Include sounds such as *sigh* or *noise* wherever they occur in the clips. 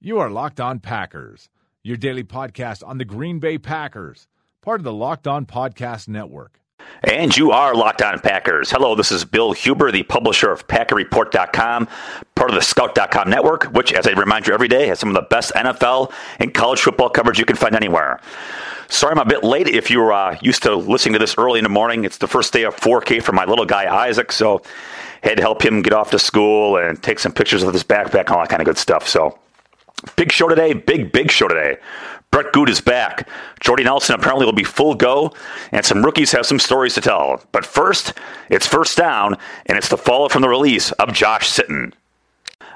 You are Locked On Packers, your daily podcast on the Green Bay Packers, part of the Locked On Podcast Network. And you are Locked On Packers. Hello, this is Bill Huber, the publisher of PackerReport.com, part of the Scout.com network, which, as I remind you every day, has some of the best NFL and college football coverage you can find anywhere. Sorry I'm a bit late. If you're uh, used to listening to this early in the morning, it's the first day of 4K for my little guy Isaac, so had to help him get off to school and take some pictures of his backpack and all that kind of good stuff. So Big show today, big, big show today. Brett Goode is back. Jordy Nelson apparently will be full go, and some rookies have some stories to tell. But first, it's first down, and it's the follow from the release of Josh Sitton.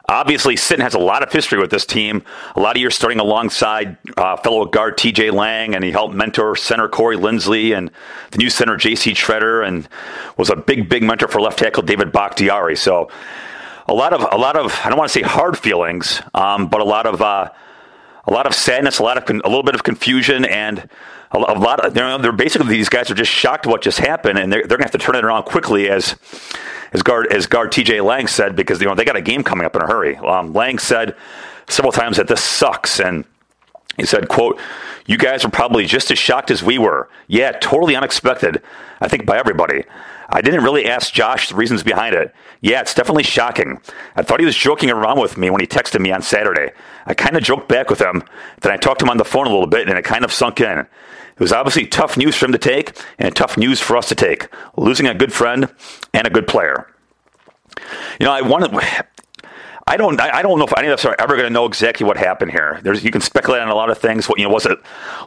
Obviously, Sitton has a lot of history with this team. A lot of years starting alongside uh, fellow guard TJ Lang, and he helped mentor center Corey Linsley and the new center JC Tretter, and was a big, big mentor for left tackle David Bakhtiari. So, a lot of a lot of I don't want to say hard feelings, um, but a lot of uh, a lot of sadness, a lot of con- a little bit of confusion, and a, a lot of they're, basically these guys are just shocked what just happened, and they're, they're going to have to turn it around quickly as. As guard, as guard T.J. Lang said, because you know they got a game coming up in a hurry. Um, Lang said several times that this sucks, and he said, "quote You guys are probably just as shocked as we were. Yeah, totally unexpected. I think by everybody. I didn't really ask Josh the reasons behind it. Yeah, it's definitely shocking. I thought he was joking around with me when he texted me on Saturday. I kind of joked back with him. Then I talked to him on the phone a little bit, and it kind of sunk in. It was obviously tough news for him to take, and tough news for us to take. Losing a good friend and a good player. You know, I wanted. I don't. I don't know if any of us are ever going to know exactly what happened here. There's, you can speculate on a lot of things. What you know was it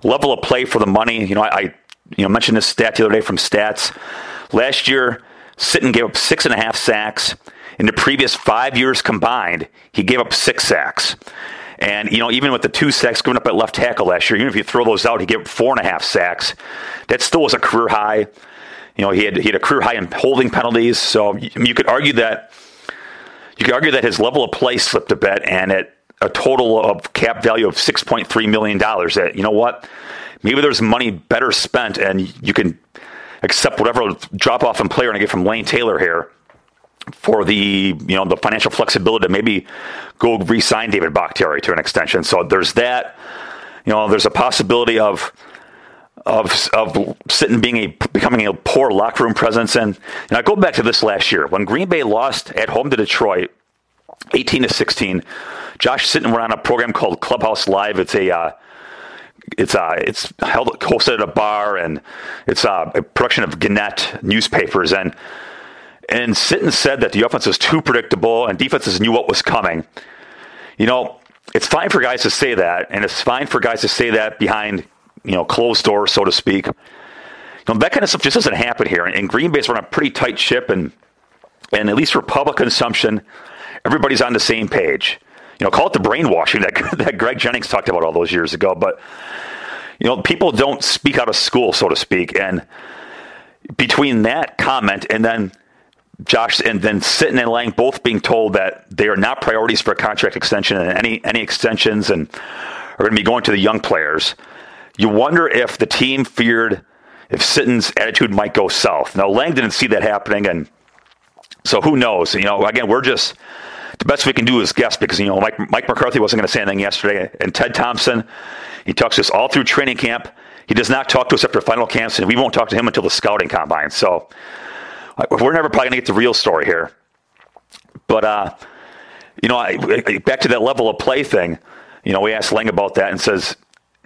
level of play for the money? You know, I, I you know mentioned this stat the other day from Stats. Last year, Sitton gave up six and a half sacks. In the previous five years combined, he gave up six sacks. And, you know, even with the two sacks given up at left tackle last year, even if you throw those out, he gave up four and a half sacks. That still was a career high. You know, he had, he had a career high in holding penalties. So you, could argue that you could argue that his level of play slipped a bit and at a total of cap value of $6.3 million that, you know what, maybe there's money better spent and you can accept whatever drop off in player I get from Lane Taylor here for the you know the financial flexibility to maybe go re-sign David Bakhtiari to an extension. So there's that. You know, there's a possibility of of of Sitton being a becoming a poor locker room presence. And, and I go back to this last year when Green Bay lost at home to Detroit, 18 to 16. Josh Sitton were on a program called Clubhouse Live. It's a uh, it's uh, it's held hosted at a bar, and it's uh, a production of Gannett newspapers. And and Sitton said that the offense was too predictable, and defenses knew what was coming. You know, it's fine for guys to say that, and it's fine for guys to say that behind you know closed doors, so to speak. You know, that kind of stuff just doesn't happen here. And Green Bay's run a pretty tight ship, and and at least for public consumption, everybody's on the same page you know, call it the brainwashing that *laughs* that Greg Jennings talked about all those years ago. But you know, people don't speak out of school, so to speak, and between that comment and then Josh and then Sitton and Lang both being told that they are not priorities for a contract extension and any any extensions and are going to be going to the young players. You wonder if the team feared if Sitton's attitude might go south. Now Lang didn't see that happening, and so who knows? You know, again, we're just the best we can do is guess because you know Mike, Mike McCarthy wasn't going to say anything yesterday, and Ted Thompson, he talks to us all through training camp. He does not talk to us after final camps, and we won't talk to him until the scouting combine. So we're never probably going to get the real story here. But uh, you know, I, back to that level of play thing. You know, we asked Lang about that, and says,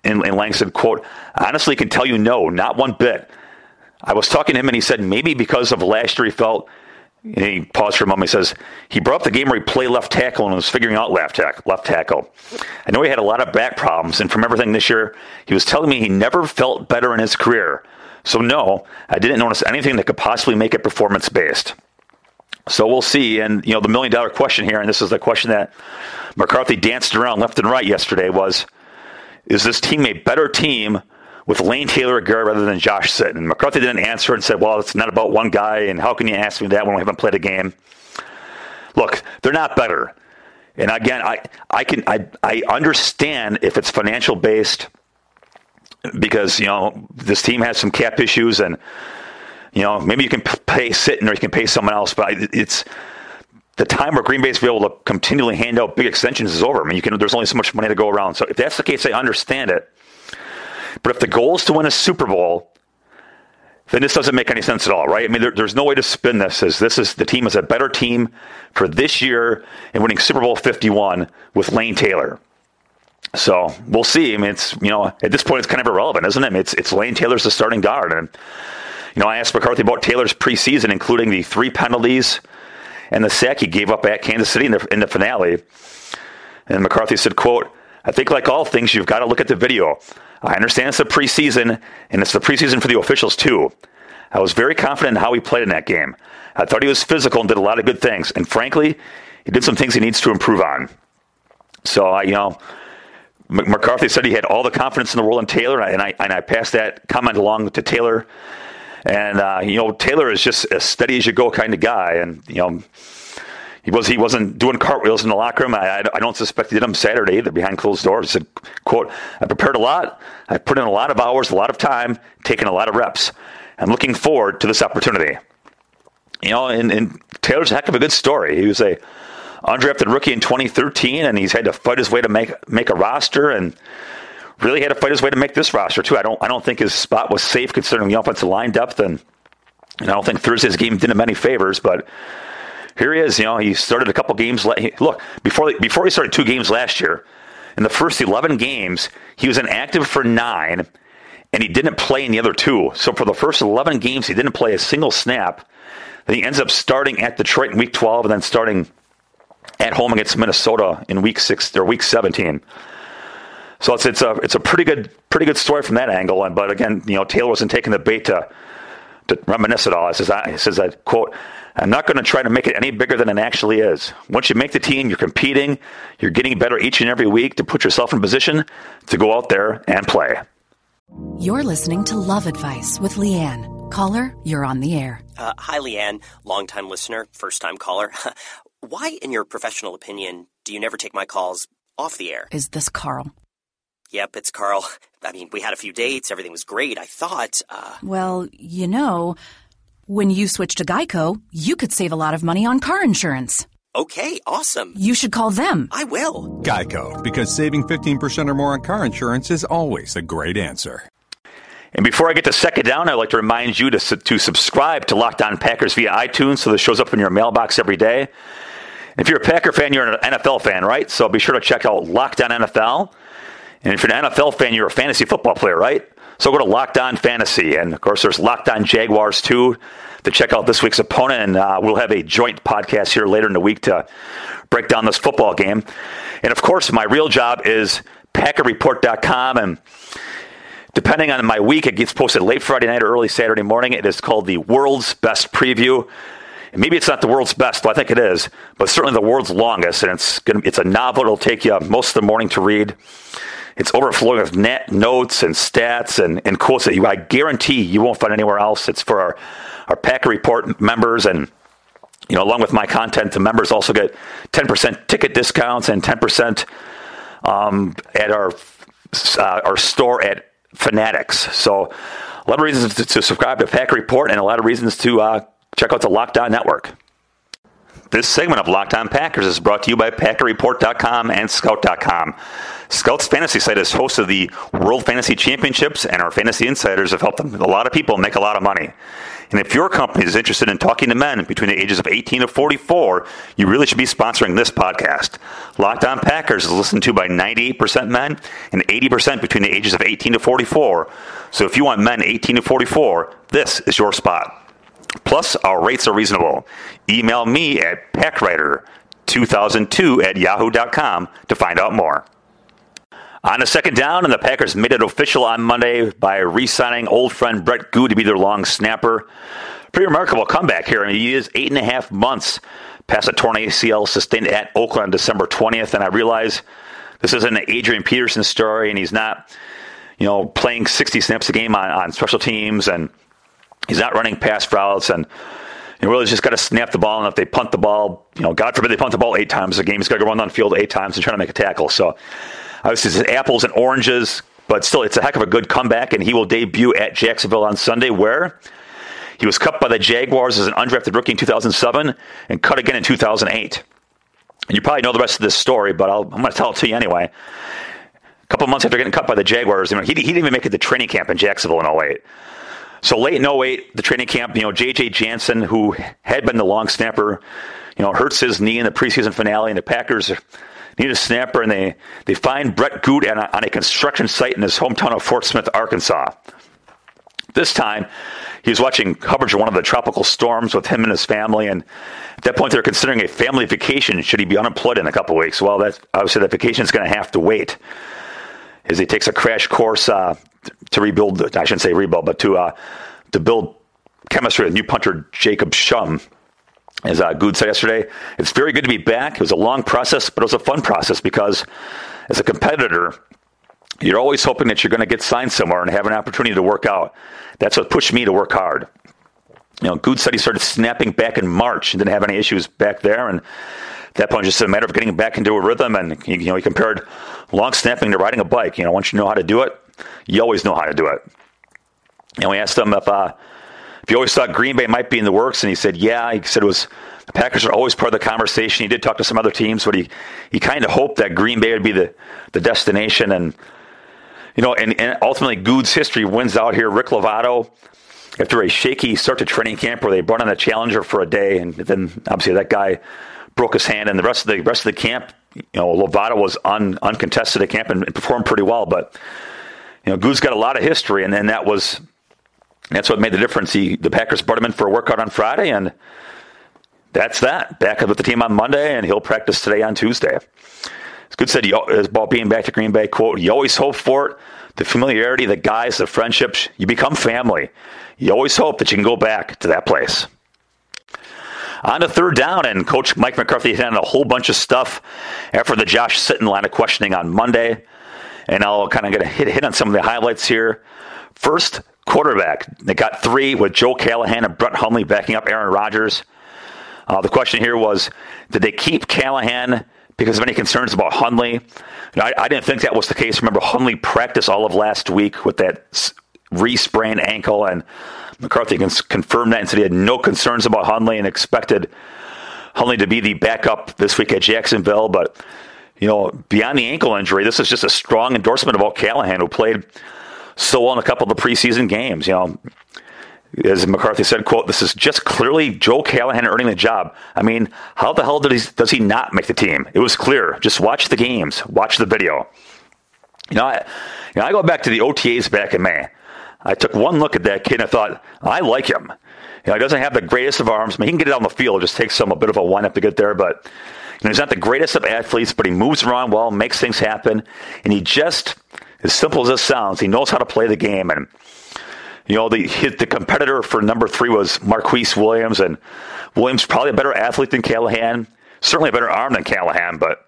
and, and Lang said, "quote Honestly, can tell you no, not one bit." I was talking to him, and he said maybe because of last year, he felt he paused for a moment. He says he brought up the game where he played left tackle and was figuring out left tackle. Left tackle. I know he had a lot of back problems, and from everything this year, he was telling me he never felt better in his career. So no, I didn't notice anything that could possibly make it performance based. So we'll see. And, you know, the million dollar question here, and this is the question that McCarthy danced around left and right yesterday was is this team a better team with Lane Taylor at guard rather than Josh Sitton? McCarthy didn't answer and said, well, it's not about one guy, and how can you ask me that when we haven't played a game? Look, they're not better. And again, I, I can I, I understand if it's financial based because, you know, this team has some cap issues and you know, maybe you can pay Sitton or you can pay someone else, but it's the time where Green Bay be able to continually hand out big extensions is over. I mean, you can, there's only so much money to go around. So if that's the case, I understand it. But if the goal is to win a Super Bowl, then this doesn't make any sense at all, right? I mean, there, there's no way to spin this as this is the team is a better team for this year and winning Super Bowl 51 with Lane Taylor. So we'll see. I mean, it's you know at this point it's kind of irrelevant, isn't it? I mean, it's it's Lane Taylor's the starting guard, and you know I asked McCarthy about Taylor's preseason, including the three penalties and the sack he gave up at Kansas City in the, in the finale. And McCarthy said, quote, I think like all things, you've got to look at the video. I understand it's the preseason, and it's the preseason for the officials too. I was very confident in how he played in that game. I thought he was physical and did a lot of good things. And frankly, he did some things he needs to improve on. So, I, you know, McCarthy said he had all the confidence in the world in Taylor, and I, and I passed that comment along to Taylor. And uh, you know, Taylor is just a steady as you go kind of guy, and you know, he was he wasn't doing cartwheels in the locker room. I, I don't suspect he did them Saturday either behind closed doors. He said, "quote I prepared a lot. I put in a lot of hours, a lot of time, taken a lot of reps. I'm looking forward to this opportunity." You know, and, and Taylor's a heck of a good story. He was a undrafted rookie in 2013, and he's had to fight his way to make make a roster and really had to fight his way to make this roster too. I don't I don't think his spot was safe considering the offensive line depth, and, and I don't think Thursday's game did him any favors. But here he is. You know, he started a couple games. Look before before he started two games last year. In the first 11 games, he was inactive for nine, and he didn't play in the other two. So for the first 11 games, he didn't play a single snap. Then he ends up starting at Detroit in Week 12, and then starting at home against Minnesota in Week six or Week 17. So it's it's a it's a pretty good pretty good story from that angle. And but again, you know, Taylor wasn't taking the bait to to reminisce at all. He says he says I quote. I'm not going to try to make it any bigger than it actually is. Once you make the team, you're competing, you're getting better each and every week to put yourself in position to go out there and play. You're listening to Love Advice with Leanne. Caller, you're on the air. Uh, hi, Leanne, longtime listener, first time caller. *laughs* Why, in your professional opinion, do you never take my calls off the air? Is this Carl? Yep, it's Carl. I mean, we had a few dates, everything was great. I thought, uh. Well, you know, when you switch to Geico, you could save a lot of money on car insurance. Okay, awesome. You should call them. I will. Geico, because saving 15% or more on car insurance is always a great answer. And before I get to second down, I'd like to remind you to, to subscribe to Locked On Packers via iTunes so this shows up in your mailbox every day. If you're a Packer fan, you're an NFL fan, right? So be sure to check out Locked On NFL. And if you're an NFL fan, you're a fantasy football player, right? So go to Locked On Fantasy. And of course, there's Locked On Jaguars too to check out this week's opponent. And uh, we'll have a joint podcast here later in the week to break down this football game. And of course, my real job is PackerReport.com. And depending on my week, it gets posted late Friday night or early Saturday morning. It is called the World's Best Preview. And maybe it's not the world's best, but I think it is, but certainly the world's longest. And it's gonna, it's a novel. It'll take you most of the morning to read. It's overflowing with net notes and stats and, and quotes that you, I guarantee you won't find anywhere else. It's for our, our Packer Report members and you know, along with my content, the members also get 10% ticket discounts and 10% um, at our uh, our store at Fanatics. So a lot of reasons to, to, subscribe to Packer Report and a lot of reasons to uh, check out the Locked On Network. This segment of Locked On Packers is brought to you by PackerReport.com and Scout.com. Scout's fantasy site is host of the World Fantasy Championships, and our fantasy insiders have helped a lot of people make a lot of money. And if your company is interested in talking to men between the ages of 18 to 44, you really should be sponsoring this podcast. Locked On Packers is listened to by 98% men and 80% between the ages of 18 to 44. So if you want men 18 to 44, this is your spot. Plus, our rates are reasonable. Email me at packwriter2002 at yahoo.com to find out more. Uh, on a second down, and the Packers made it official on Monday by re signing old friend Brett Goode to be their long snapper. pretty remarkable comeback here. I mean, he is eight and a half months past a torn ACL sustained at Oakland on December 20th, and I realize this isn't an Adrian Peterson story, and he's not, you know, playing 60 snaps a game on, on special teams, and he's not running pass routes, and you really just got to snap the ball. And if they punt the ball, you know, God forbid they punt the ball eight times a game, he's got to go run on field eight times and try to make a tackle. So Uh, obviously, it's apples and oranges, but still, it's a heck of a good comeback, and he will debut at Jacksonville on Sunday, where he was cut by the Jaguars as an undrafted rookie in 2007 and cut again in 2008. And you probably know the rest of this story, but i am going to tell it to you anyway. A couple months after getting cut by the Jaguars, he, he didn't even make it to training camp in Jacksonville in 08. So late in 08, the training camp, you know, J.J. Jansen, who had been the long snapper, you know, hurts his knee in the preseason finale, and the Packers need a snapper, and they, they find Brett Goode on a, on a construction site in his hometown of Fort Smith, Arkansas. This time, he was watching coverage of one of the tropical storms with him and his family, and at that point, they're considering a family vacation. Should he be unemployed in a couple weeks? Well, that's obviously that vacation is going to have to wait. As he takes a crash course uh, to rebuild, I shouldn't say rebuild, but to uh, to build chemistry with new punter Jacob Schum. As uh, Goode said yesterday, it's very good to be back. It was a long process, but it was a fun process because as a competitor, you're always hoping that you're going to get signed somewhere and have an opportunity to work out. That's what pushed me to work hard. You know, Goode said he started snapping back in March and didn't have any issues back there. And at that point, just a matter of getting back into a rhythm. And, you know, he compared long snapping to riding a bike. You know, once you know how to do it, you always know how to do it. And we asked him if, uh, if he always thought Green Bay might be in the works. And he said, yeah. He said it was the Packers are always part of the conversation. He did talk to some other teams, but he, he kind of hoped that Green Bay would be the, the destination. And, you know, and, and ultimately Goode's history wins out here. Rick Lovato, after a shaky start to training camp where they brought in a challenger for a day, and then obviously that guy broke his hand, and the rest of the rest of the camp, you know, Lovato was un, uncontested at camp and, and, performed pretty well. But you know, Goode's got a lot of history, and then that was that's what made the difference. He the Packers brought him in for a workout on Friday, and that's that. Back up with the team on Monday, and he'll practice today on Tuesday. Goode said, about being back to Green Bay, quote, you always hope for it. The familiarity, the guys, the friendships, you become family. You always hope that you can go back to that place. On to third down, and Coach Mike McCarthy hit on a whole bunch of stuff after the Josh Sitton line of questioning on Monday. And I'll kind of get a hit, hit on some of the highlights here. First, quarterback. They got three with Joe Callahan and Brett Hundley backing up Aaron Rodgers. Uh, the question here was did they keep Callahan because of any concerns about Hundley. You know, I, I, didn't think that was the case. Remember, Hundley practiced all of last week with that re-sprained ankle, and McCarthy confirmed that and said he had no concerns about Hundley and expected Hundley to be the backup this week at Jacksonville. But you know, beyond the ankle injury, this is just a strong endorsement about Callahan, who played so well in a couple of the preseason games. You know, as McCarthy said, quote, this is just clearly Joe Callahan earning the job. I mean, how the hell he, does he not make the team? It was clear. Just watch the games, watch the video. You know, I, you know, I go back to the OTAs back in May. I took one look at that kid and I thought, I like him. You know, he doesn't have the greatest of arms. I mean, he can get it on the field. It just takes some a bit of a windup to get there. But you know, he's not the greatest of athletes, but he moves around well, makes things happen, and he just, as simple as this sounds, he knows how to play the game. And you know, the the competitor for number three was Marquise Williams, and Williams probably a better athlete than Callahan, certainly a better arm than Callahan, but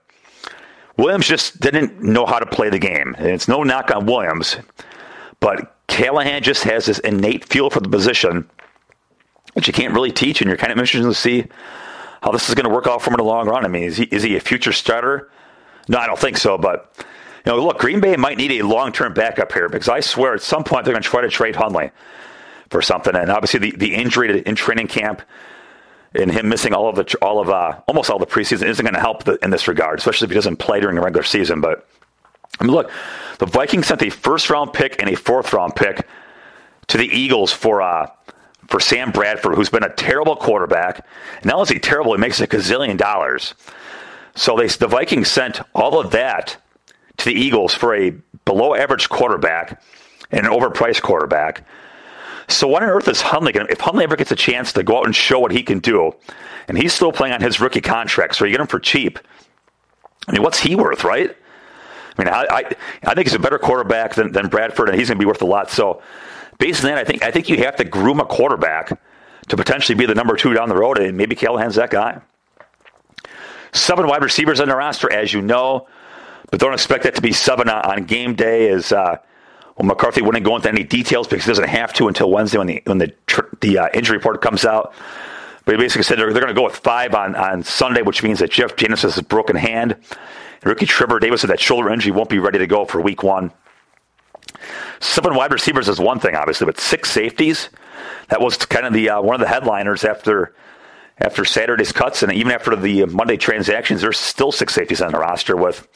Williams just didn't know how to play the game. And it's no knock on Williams, but Callahan just has this innate feel for the position that you can't really teach, and you're kind of interested to see how this is going to work out for him in the long run. I mean, is he is he a future starter? No, I don't think so, but you know, look, Green Bay might need a long term backup here because I swear at some point they're going to try to trade Hundley for something. And obviously, the, the injury in training camp and him missing all of the all of uh, almost all the preseason isn't going to help the, in this regard, especially if he doesn't play during the regular season. But I mean, look, the Vikings sent a first round pick and a fourth round pick to the Eagles for uh, for Sam Bradford, who's been a terrible quarterback. And not is he terrible, he makes a gazillion dollars. So they, the Vikings sent all of that to the Eagles for a below average quarterback and an overpriced quarterback. So what on earth is Hundley going to, if Hundley ever gets a chance to go out and show what he can do, and he's still playing on his rookie contract, so you get him for cheap. I mean, what's he worth, right? I mean, I, I, I think he's a better quarterback than, than Bradford, and he's going to be worth a lot. So, based on that, I think I think you have to groom a quarterback to potentially be the number two down the road, and maybe Callahan's that guy. Seven wide receivers on the roster, as you know, but don't expect that to be seven on, game day. As uh, well, McCarthy wouldn't go into any details because he doesn't have to until Wednesday when the when the the uh, injury report comes out. But he basically said they're, they're going to go with five on, on Sunday, which means that Jeff Janis has a broken hand. And rookie Trevor Davis with that shoulder injury won't be ready to go for week one. Seven wide receivers is one thing, obviously, but six safeties. That was kind of the uh, one of the headliners after after Saturday's cuts, and even after the Monday transactions, there's still six safeties on the roster with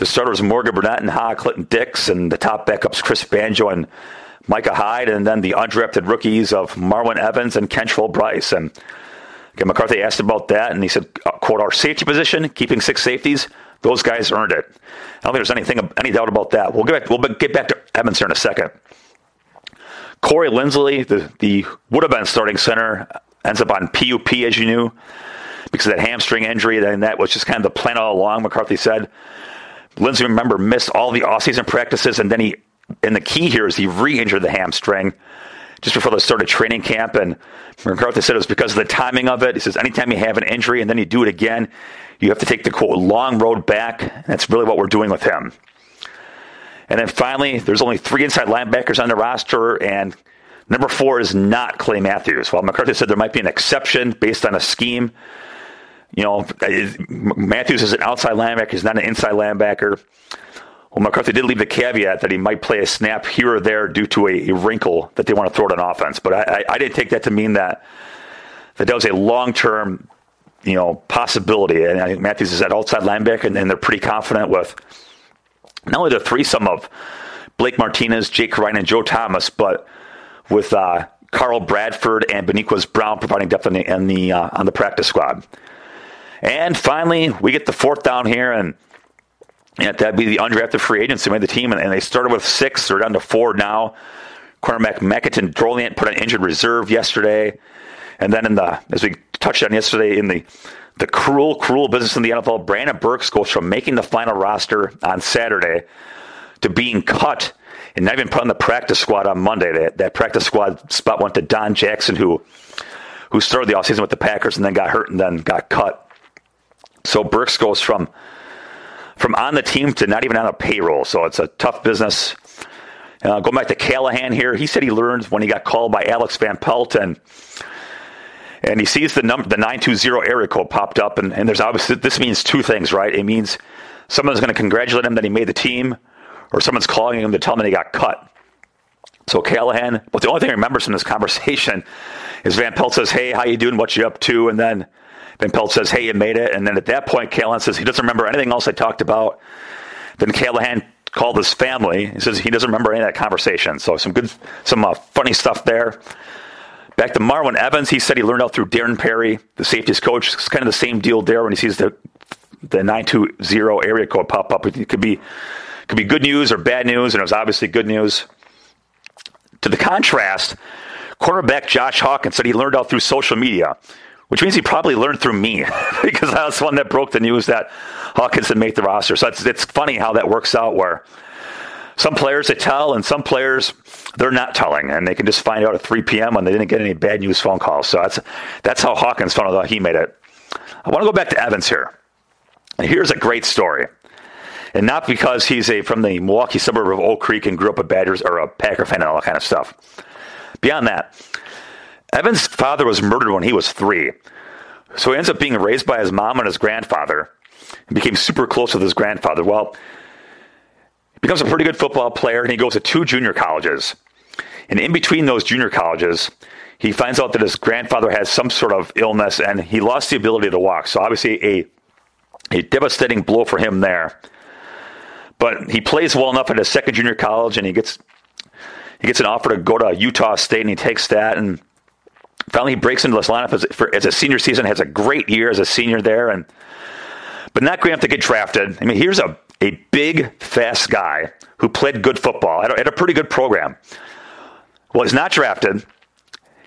the starters Morgan Burnett and Ha Clinton Dix, and the top backups Chris Banjo and Micah Hyde, and then the undrafted rookies of Marwin Evans and Kentrell Brice. And McCarthy asked about that, and he said, uh, "quote Our safety position, keeping six safeties, those guys earned it. I don't think there's anything any doubt about that. We'll get back, we'll get back to Evans here in a second. Corey Linsley, the, the would have been starting center, ends up on PUP, as you knew, because of that hamstring injury. And that was just kind of the plan all along, McCarthy said. Linsley, remember, missed all the offseason practices, and then he, and the key here is he re injured the hamstring just before the start of training camp. And McCarthy said it was because of the timing of it. He says, anytime you have an injury and then you do it again, you have to take the quote long road back. That's really what we're doing with him. And then finally, there's only three inside linebackers on the roster, and number four is not Clay Matthews. While McCarthy said there might be an exception based on a scheme, you know, Matthews is an outside linebacker, he's not an inside linebacker. Well, McCarthy did leave the caveat that he might play a snap here or there due to a, a wrinkle that they want to throw at an offense. But I, I, I didn't take that to mean that that, that was a long term, you know, possibility. And I think Matthews is at outside linebacker, and, and they're pretty confident with not only the threesome of Blake Martinez, Jake Ryan, and Joe Thomas, but with uh, Carl Bradford and Beniquez Brown providing depth in the, in the uh, on the practice squad. And finally, we get the fourth down here, and that'd be the undrafted free agents who made the team, and, and they started with six. They're down to four now. Cornerback Makinton Dorleant put on injured reserve yesterday, and then in the as we touched on yesterday in the the cruel, cruel business in the NFL, Brandon Burks goes from making the final roster on Saturday to being cut and not even put on the practice squad on Monday. That, that practice squad spot went to Don Jackson, who who started the offseason with the Packers and then got hurt and then got cut. So Burks goes from from on the team to not even on a payroll. So it's a tough business. Uh, going back to Callahan here, he said he learned when he got called by Alex Van Pelt and and he sees the number, the 920 area code popped up, and, and there's obviously this means two things, right? It means someone's going to congratulate him that he made the team, or someone's calling him to tell him that he got cut. So Callahan, but the only thing he remembers from this conversation is Van Pelt says, "Hey, how you doing? What you up to?" And then then Pelt says, hey, you made it. And then at that point, Callahan says he doesn't remember anything else I talked about. Then Callahan called his family. He says he doesn't remember any of that conversation. So some good, some uh, funny stuff there. Back to Marwin Evans. He said he learned out through Darren Perry, the safeties coach. It's kind of the same deal there when he sees the the 920 area code pop up. It could be could be good news or bad news, and it was obviously good news. To the contrast, quarterback Josh Hawkins said he learned out through social media which means he probably learned through me *laughs* because I was the one that broke the news that Hawkins had made the roster. So it's, it's funny how that works out where some players they tell and some players they're not telling and they can just find out at 3 p.m. when they didn't get any bad news phone calls. So that's, that's how Hawkins found out he made it. I want to go back to Evans here. And here's a great story. And not because he's a from the Milwaukee suburb of Oak Creek and grew up a Badgers or a Packer fan and all that kind of stuff. Beyond that, Evan's father was murdered when he was three. So he ends up being raised by his mom and his grandfather and became super close with his grandfather. Well, he becomes a pretty good football player and he goes to two junior colleges. And in between those junior colleges, he finds out that his grandfather has some sort of illness and he lost the ability to walk. So obviously a a devastating blow for him there. But he plays well enough at his second junior college and he gets he gets an offer to go to Utah State and he takes that and finally he breaks into this lineup as, for, as a senior season, has a great year as a senior there, and but not enough to get drafted. I mean, here's a, a big, fast guy who played good football at a, a pretty good program. Well, he's not drafted,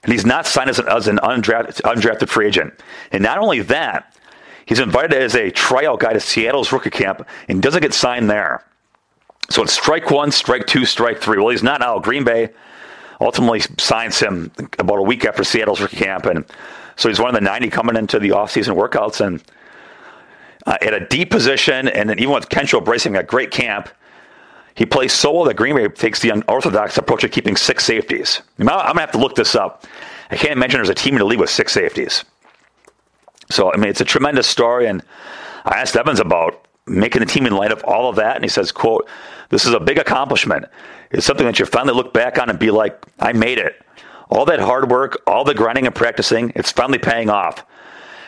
and he's not signed as an, as an undrafted, undrafted free agent. And not only that, he's invited as a tryout guy to Seattle's rookie camp and doesn't get signed there. So it's strike one, strike two, strike three. Well, he's not now. Green Bay ultimately signs him about a week after Seattle's rookie camp. And so he's one of the 90 coming into the offseason workouts. And uh, at a deep position, and even with Kentrell bracing a great camp, he plays so well that Green Bay takes the unorthodox approach of keeping six safeties. I'm going to have to look this up. I can't imagine there's a team in the league with six safeties. So, I mean, it's a tremendous story. And I asked Evans about making the team in light of all of that. And he says, quote, this is a big accomplishment. It's something that you finally look back on and be like, I made it. All that hard work, all the grinding and practicing, it's finally paying off.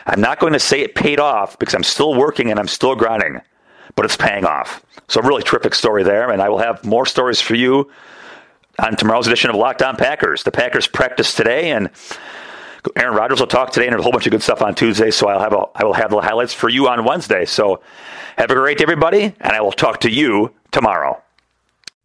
I'm not going to say it paid off because I'm still working and I'm still grinding, but it's paying off. So, a really terrific story there. And I will have more stories for you on tomorrow's edition of Locked On Packers. The Packers practice today, and Aaron Rodgers will talk today, and a whole bunch of good stuff on Tuesday. So I'll have a, I will have the highlights for you on Wednesday. So have a great day, everybody, and I will talk to you tomorrow.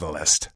Catalyst.